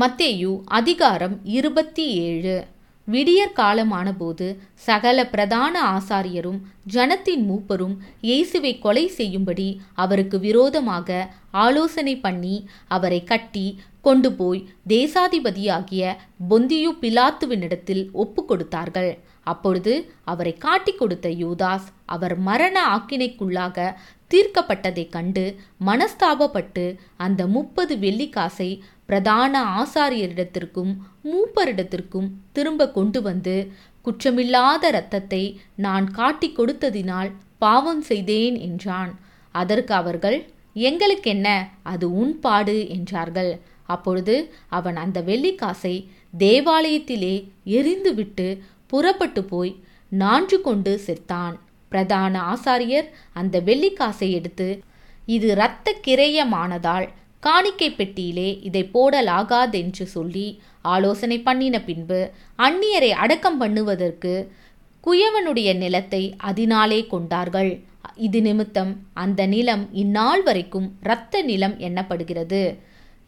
மத்தேயு அதிகாரம் இருபத்தி ஏழு. விடியற் காலமானபோது சகல பிரதான ஆசாரியரும் ஜனத்தின் மூப்பரும் இயேசுவை கொலை செய்யும்படி அவருக்கு விரோதமாக ஆலோசனை பண்ணி அவரை கட்டி கொண்டு போய் தேசாதிபதியாகிய பொந்தியு பிலாத்துவினிடத்தில் ஒப்பு கொடுத்தார்கள். அப்பொழுது அவரை காட்டிக் கொடுத்த யூதாஸ் அவர் மரண ஆக்கினைக்குள்ளாக தீர்க்கப்பட்டதைக் கண்டு மனஸ்தாபப்பட்டு அந்த முப்பது வெள்ளிக்காசை பிரதான ஆசாரியரிடத்திற்கும் மூப்பரிடத்திற்கும் திரும்ப கொண்டு வந்து குற்றமில்லாத இரத்தத்தை நான் காட்டிக் கொடுத்ததினால் பாவம் செய்தேன் என்றான். அதற்கு அவர்கள் எங்களுக்கென்ன? அது உன் பாடு என்றார்கள். அப்பொழுது அவன் அந்த வெள்ளிக்காசை தேவாலயத்திலே எரிந்துவிட்டு புறப்பட்டு போய் நான்று கொண்டு செத்தான். பிரதான ஆசாரியர் அந்த வெள்ளிக்காசை எடுத்து இது இரத்த கிரயமானதால் காணிக்கை பெட்டியிலே இதை போடலாகாதென்று சொல்லி ஆலோசனை பண்ணின பின்பு அந்நியரை அடக்கம் பண்ணுவதற்கு குயவனுடைய நிலத்தை அதனாலே கொண்டார்கள். இது நிமித்தம் அந்த நிலம் இந்நாள் வரைக்கும் இரத்த நிலம் எண்ணப்படுகிறது.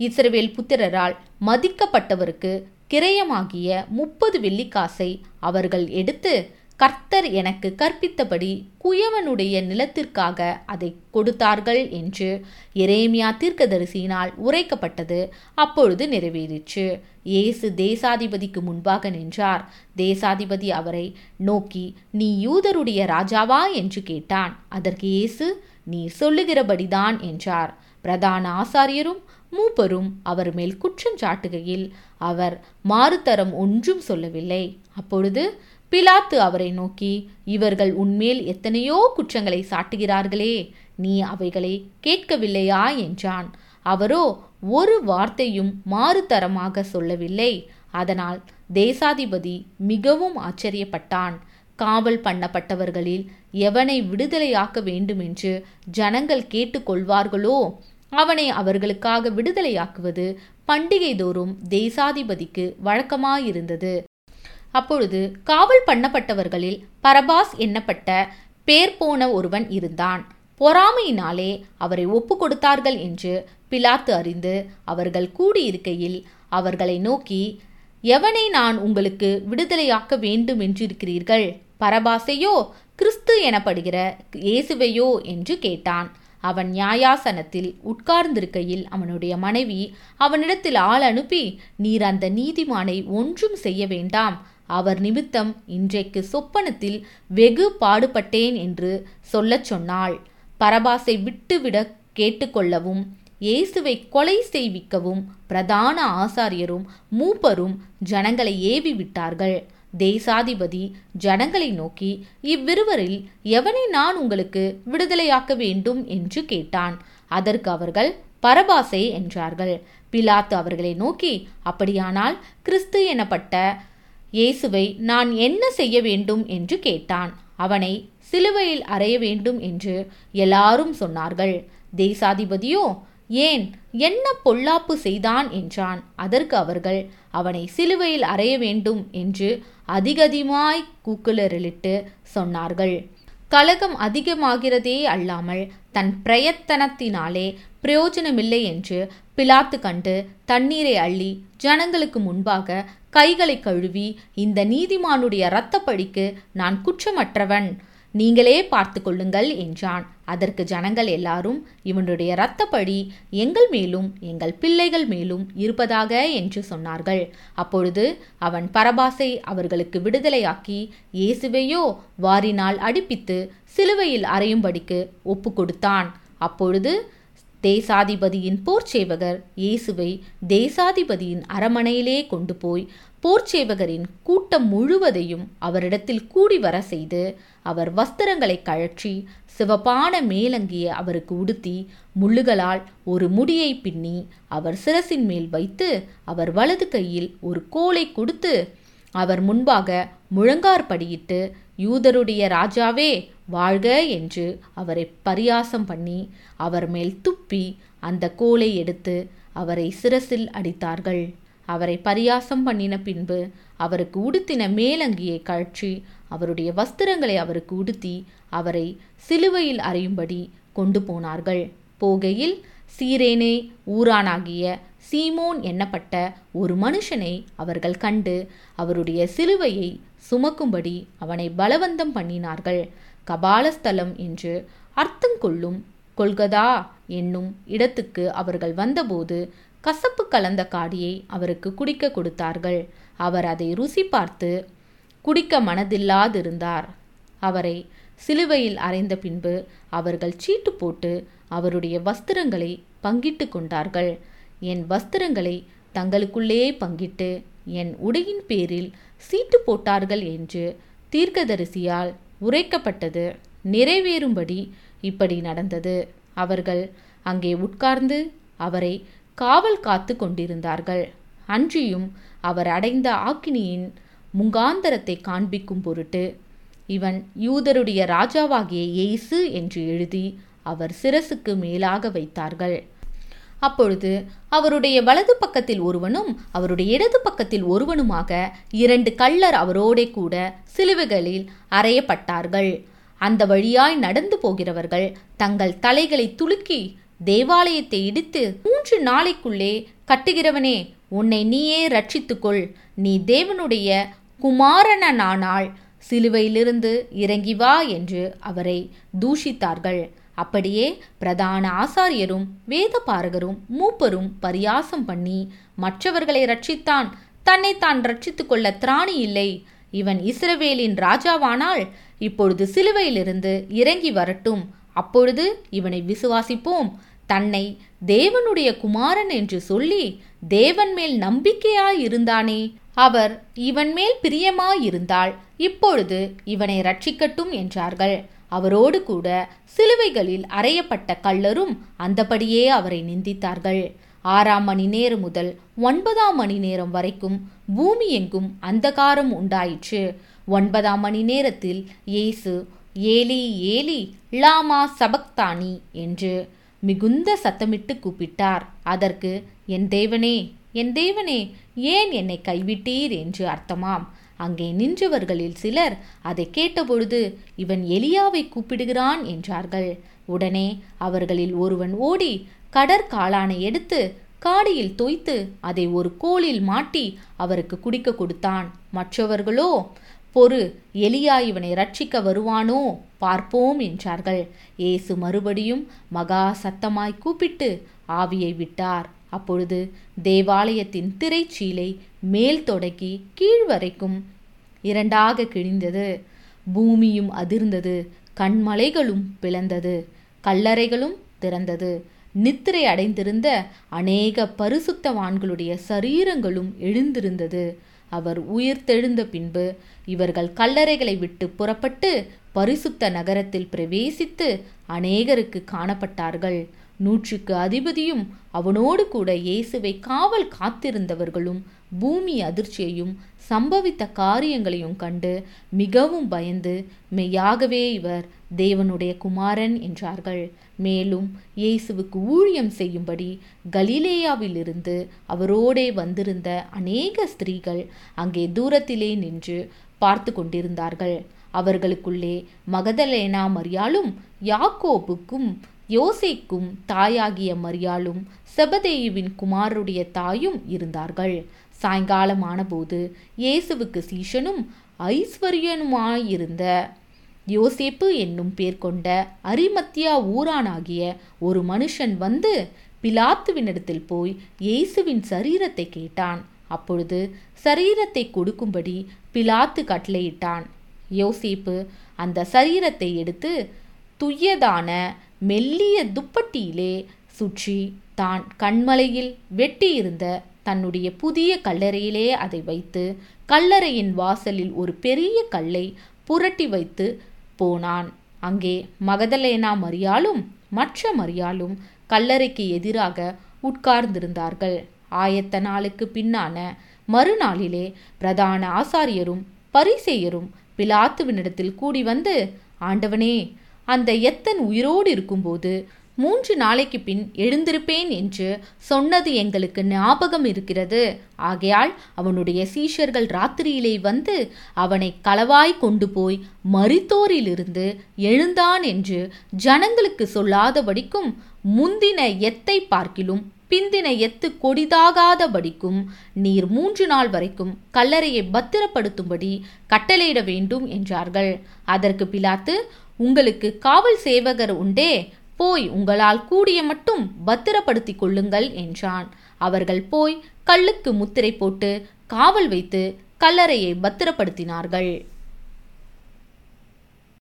இஸ்ரவேல் புத்திரரால் மதிக்கப்பட்டவருக்கு கிரயமாகிய முப்பது வெள்ளிக்காசை அவர்கள் எடுத்து கர்த்தர் எனக்கு கற்பித்தபடி குயவனுடைய நிலத்திற்காக அதை கொடுத்தார்கள் என்று எரேமியா தீர்க்கதரிசியினால் உரைக்கப்பட்டது அப்பொழுது நிறைவேறிற்று. இயேசு தேசாதிபதிக்கு முன்பாக நின்றார். தேசாதிபதி அவரை நோக்கி நீ யூதருடைய ராஜாவா? என்று கேட்டான். அதற்கு இயேசு நீ சொல்லுகிறபடிதான் என்றார். பிரதான ஆசாரியரும் மூப்பரும் அவர் மேல் குற்றம் சாட்டுகையில் அவர் மாறுதரம் ஒன்றும் சொல்லவில்லை. அப்பொழுது பிலாத்து அவரை நோக்கி இவர்கள் உன்மேல் எத்தனையோ குற்றங்களை சாட்டுகிறார்களே நீ அவைகளை கேட்கவில்லையா? என்றான். அவரோ ஒரு வார்த்தையும் மாறுதரமாக சொல்லவில்லை. அதனால் தேசாதிபதி மிகவும் ஆச்சரியப்பட்டான். காவல் பண்ணப்பட்டவர்களில் எவனை விடுதலையாக்க வேண்டுமென்று ஜனங்கள் கேட்டுக்கொள்வார்களோ அவனை அவர்களுக்காக விடுதலையாக்குவது பண்டிகை தோறும் தேசாதிபதிக்கு வழக்கமாயிருந்தது. அப்பொழுது காவல் பண்ணப்பட்டவர்களில் பரபாஸ் எண்ணப்பட்ட பேர் போன ஒருவன் இருந்தான். பொறாமையினாலே அவரை ஒப்பு கொடுத்தார்கள் என்று பிலாத்து அறிந்து அவர்கள் கூடியிருக்கையில் அவர்களை நோக்கி எவனை நான் உங்களுக்கு விடுதலையாக்க வேண்டும் என்றிருக்கிறீர்கள்? பரபாசையோ கிறிஸ்து எனப்படுகிற இயேசுவையோ? என்று கேட்டான். அவன் நியாயாசனத்தில் உட்கார்ந்திருக்கையில் அவனுடைய மனைவி அவனிடத்தில் ஆள் அனுப்பி நீர் அந்த நீதிமானை ஒன்றும் செய்ய வேண்டாம். அவர் நிமித்தம் இன்றைக்கு சொப்பனத்தில் வெகு பாடுபட்டேன் என்று சொல்லச் சொன்னாள். பரபாசை விட்டுவிட கேட்டுக்கொள்ளவும் இயேசுவை கொலை செய்விக்கவும் பிரதான ஆசாரியரும் மூப்பரும் ஜனங்களை ஏவி விட்டார்கள் தேசாதிபதி ஜனங்களை நோக்கி இவ்விருவரில் எவனை நான் உங்களுக்கு விடுதலையாக்க வேண்டும் என்று கேட்டான். அதற்கு அவர்கள் பரபாசை என்றார்கள். பிலாத்து அவர்களை நோக்கி அப்படியானால் கிறிஸ்து எனப்பட்ட இயேசுவை நான் என்ன செய்ய வேண்டும் என்று கேட்டான். அவனை சிலுவையில் அறைய வேண்டும் என்று எல்லாரும் சொன்னார்கள். தேசாதிபதியோ ஏன் என்ன பொல்லாப்பு செய்தான்? என்றான். அதற்கு அவர்கள் அவனை சிலுவையில் அறைய வேண்டும் என்று அதிகதிகமாய் கூக்குலரிலிட்டு சொன்னார்கள். கலகம் அதிகமாகிறதே அல்லாமல் தன் பிரயத்தனத்தினாலே பிரயோஜனமில்லை என்று பிலாத்து கண்டு தண்ணீரை அள்ளி ஜனங்களுக்கு முன்பாக கைகளை கழுவி இந்த நீதிமானுடைய இரத்தப்பழிக்கு நான் குற்றமற்றவன். நீங்களே பார்த்து கொள்ளுங்கள் என்றான். அதற்கு ஜனங்கள் எல்லாரும் இவனுடைய இரத்தப்பழி எங்கள் மேலும் எங்கள் பிள்ளைகள் மேலும் இருப்பதாக என்று சொன்னார்கள். அப்பொழுது அவன் பரபாசை அவர்களுக்கு விடுதலையாக்கி இயேசுவையோ வாரினால் அடிப்பித்து சிலுவையில் அறையும்படிக்கு ஒப்பு கொடுத்தான். அப்பொழுது தேசாதிபதியின் போர்ச்சேவகர் இயேசுவை தேசாதிபதியின் அரமனையிலே கொண்டு போய் போர்ச்சேவகரின் கூட்டம் முழுவதையும் அவரிடத்தில் கூடி வர செய்து அவர் வஸ்திரங்களை கழற்றி சிவப்பான மேலங்கிய அவருக்கு உடுத்தி முள்ளுகளால் ஒரு முடியை பின்னி அவர் சிரசின் மேல் வைத்து அவர் வலது கையில் ஒரு கோலை கொடுத்து அவர் முன்பாக முழங்கார்படியிட்டு யூதருடைய ராஜாவே வாழ்க என்று அவரை பரியாசம் பண்ணி அவர் மேல் துப்பி அந்த கோலை எடுத்து அவரை சிரசில் அடித்தார்கள். அவரை பரியாசம் பண்ணின பின்பு அவருக்கு உடுத்தின மேலங்கியை கழற்றி அவருடைய வஸ்திரங்களை அவருக்கு உடுத்தி அவரை சிலுவையில் அறியும்படி கொண்டு போனார்கள். போகையில் சீரேனே ஊரானாகிய சீமோன் எண்ணப்பட்ட ஒரு மனுஷனை அவர்கள் கண்டு அவருடைய சிலுவையை சுமக்கும்படி அவனை பலவந்தம் பண்ணினார்கள். கபாலஸ்தலம் என்று அர்த்தம் கொள்ளும் கொள்கதா என்னும் இடத்துக்கு அவர்கள் வந்தபோது கசப்பு கலந்த காடியை அவருக்கு குடிக்க கொடுத்தார்கள். அவர் அதை ருசி பார்த்து குடிக்க மனதில்லாதிருந்தார். அவரை சிலுவையில் அறைந்த பின்பு அவர்கள் சீட்டு போட்டு அவருடைய வஸ்திரங்களை பங்கிட்டு கொண்டார்கள். என் வஸ்திரங்களை தங்களுக்குள்ளே பங்கிட்டு என் உடையின் பேரில் சீட்டு போட்டார்கள் என்று தீர்க்கதரிசியால் உரைக்கப்பட்டது. நிறைவேறும்படி இப்படி நடந்தது. அவர்கள் அங்கே உட்கார்ந்து அவரை காவல் காத்து கொண்டிருந்தார்கள். அன்றியும் அவர் அடைந்த ஆக்கினியின் முகாந்தரத்தை காண்பிக்கும் பொருட்டு இவன் யூதருடைய ராஜாவாகிய எய்சு என்று எழுதி அவர் சிரசுக்கு மேலாக வைத்தார்கள். அப்பொழுது அவருடைய வலது பக்கத்தில் ஒருவனும் அவருடைய இடது பக்கத்தில் ஒருவனுமாக இரண்டு கள்ளர் அவரோடே கூட சிலுவைகளில் அறையப்பட்டார்கள். அந்த வழியாய் நடந்து போகிறவர்கள் தங்கள் தலைகளை துலுக்கி தேவாலயத்தை இடித்து மூன்று நாளைக்குள்ளே கட்டுகிறவனே உன்னை நீயே ரட்சித்துக்கொள் நீ தேவனுடைய குமாரனானால் சிலுவையிலிருந்து இறங்கி வா என்று அவரை தூஷித்தார்கள். அப்படியே பிரதான ஆசாரியரும் வேத பாரகரும் மூப்பரும் பரியாசம் பண்ணி மற்றவர்களை ரட்சித்தான் தன்னை தான் ரட்சித்து கொள்ள திராணி இல்லை. இவன் இஸ்ரவேலின் ராஜாவானால் இப்பொழுது சிலுவையிலிருந்து இறங்கி வரட்டும். அப்பொழுது இவனை விசுவாசிப்போம். தன்னை தேவனுடைய குமாரன் என்று சொல்லி தேவன் மேல் நம்பிக்கையாய் இருந்தானே. அவர் இவன் மேல் பிரியமாயிருந்தால் இப்பொழுது இவனை ரட்சிக்கட்டும் என்றார்கள். அவரோடு கூட சிலுவைகளில் அறையப்பட்ட கள்ளரும் அந்தபடியே அவரை நிந்தித்தார்கள். ஆறாம் மணி நேரம் முதல் ஒன்பதாம் மணி நேரம் வரைக்கும் பூமி எங்கும் அந்தகாரம் உண்டாயிற்று. ஒன்பதாம் மணி நேரத்தில் இயேசு ஏலி ஏலி லாமா சபக்தானி என்று மிகுந்த சத்தமிட்டு கூப்பிட்டார். அதற்கு என் தேவனே என் தேவனே ஏன் என்னை கைவிட்டீர்? என்று அர்த்தமாம். அங்கே நின்றவர்களில் சிலர் அதை கேட்டபொழுது இவன் எலியாவை கூப்பிடுகிறான் என்றார்கள். உடனே அவர்களில் ஒருவன் ஓடி கடற்காளானை எடுத்து காடியில் தோய்த்து அதை ஒரு கோலில் மாட்டி அவருக்கு குடிக்க கொடுத்தான். மற்றவர்களோ பொறு எலியா இவனை ரட்சிக்க வருவானோ? பார்ப்போம் என்றார்கள். இயேசு மறுபடியும் மகா சத்தமாய் கூப்பிட்டு ஆவியை விட்டார். அப்பொழுது தேவாலயத்தின் திரைச்சீலை மேல் தொடக்கி கீழ் வரைக்கும் இரண்டாக கிழிந்தது. பூமியும் அதிர்ந்தது. கண்மலைகளும் பிளந்தது. கல்லறைகளும் திறந்தது. நித்திரை அடைந்திருந்த அநேக பரிசுத்தவான்களுடைய சரீரங்களும் எழுந்திருந்தது. அவர் உயிர் தெழுந்த பின்பு இவர்கள் கல்லறைகளை விட்டு புறப்பட்டு பரிசுத்த நகரத்தில் பிரவேசித்து அநேகருக்கு காணப்பட்டார்கள். நூற்றுக்கு அதிபதியும் அவனோடு கூட இயேசுவை காவல் காத்திருந்தவர்களும் பூமி அதிர்ச்சியையும் சம்பவித்த காரியங்களையும் கண்டு மிகவும் பயந்து மெய்யாகவே இவர் தேவனுடைய குமாரன் என்றார்கள். மேலும் இயேசுவுக்கு ஊழியம் செய்யும்படி கலிலேயாவிலிருந்து அவரோடே வந்திருந்த அநேக ஸ்திரீகள் அங்கே தூரத்திலே நின்று பார்த்து கொண்டிருந்தார்கள். அவர்களுக்குள்ளே மகதலேனா மரியாளும் யாக்கோபுக்கும் யோசேக்கும் தாயாகிய மரியாளும் செபதேயுவின் குமாருடைய தாயும் இருந்தார்கள். சாயங்காலமானபோது இயேசுவுக்கு சீஷனும் ஐஸ்வர்யனுமாயிருந்த யோசேப்பு என்னும் பேர் கொண்ட அரிமத்தியா ஊரானாகிய ஒரு மனுஷன் வந்து பிலாத்துவினிடத்தில் போய் இயேசுவின் சரீரத்தை கேட்டான். அப்பொழுது சரீரத்தை கொடுக்கும்படி பிலாத்து கட்டளையிட்டான். யோசேப்பு அந்த சரீரத்தை எடுத்து துய்யதான மெல்லிய துப்பட்டியிலே சுற்றி தான் கண்மலையில் வெட்டியிருந்த தன்னுடைய புதிய கல்லறையிலே அதை வைத்து கல்லறையின் வாசலில் ஒரு பெரிய கல்லை புரட்டி வைத்து போனான். அங்கே மகதலேனா மரியாளும் மற்ற மரியாளும் கல்லறைக்கு எதிராக உட்கார்ந்திருந்தார்கள். ஆயத்த நாளுக்கு பின்னான மறுநாளிலே பிரதான ஆசாரியரும் பரிசெயரும் பிலாத்துவினிடத்தில் கூடி வந்து ஆண்டவனே அந்த எத்தன் உயிரோடு இருக்கும்போது மூன்று நாளைக்கு பின் எழுந்திருப்பேன் என்று சொன்னது எங்களுக்கு ஞாபகம் இருக்கிறது. ஆகையால் அவனுடைய சீஷர்கள் ராத்திரியிலே வந்து அவனை களவாய் கொண்டு போய் மரித்தோரிலிருந்து எழுந்தான் என்று ஜனங்களுக்கு சொல்லாதபடிக்கும் முந்தின எத்தை பார்க்கிலும் பிந்தின எத்து கொடிதாகாதபடிக்கும் நீர் மூன்று நாள் வரைக்கும் கல்லறையை பத்திரப்படுத்தும்படி கட்டளையிட வேண்டும் என்றார்கள். அதற்கு பிலாத்து உங்களுக்கு காவல் சேவகர் உண்டே போய் உங்களால் கூடிய மட்டும் பத்திரப்படுத்திக் கொள்ளுங்கள் என்றான். அவர்கள் போய் கல்லுக்கு முத்திரை போட்டு காவல் வைத்து கல்லறையை பத்திரப்படுத்தினார்கள்.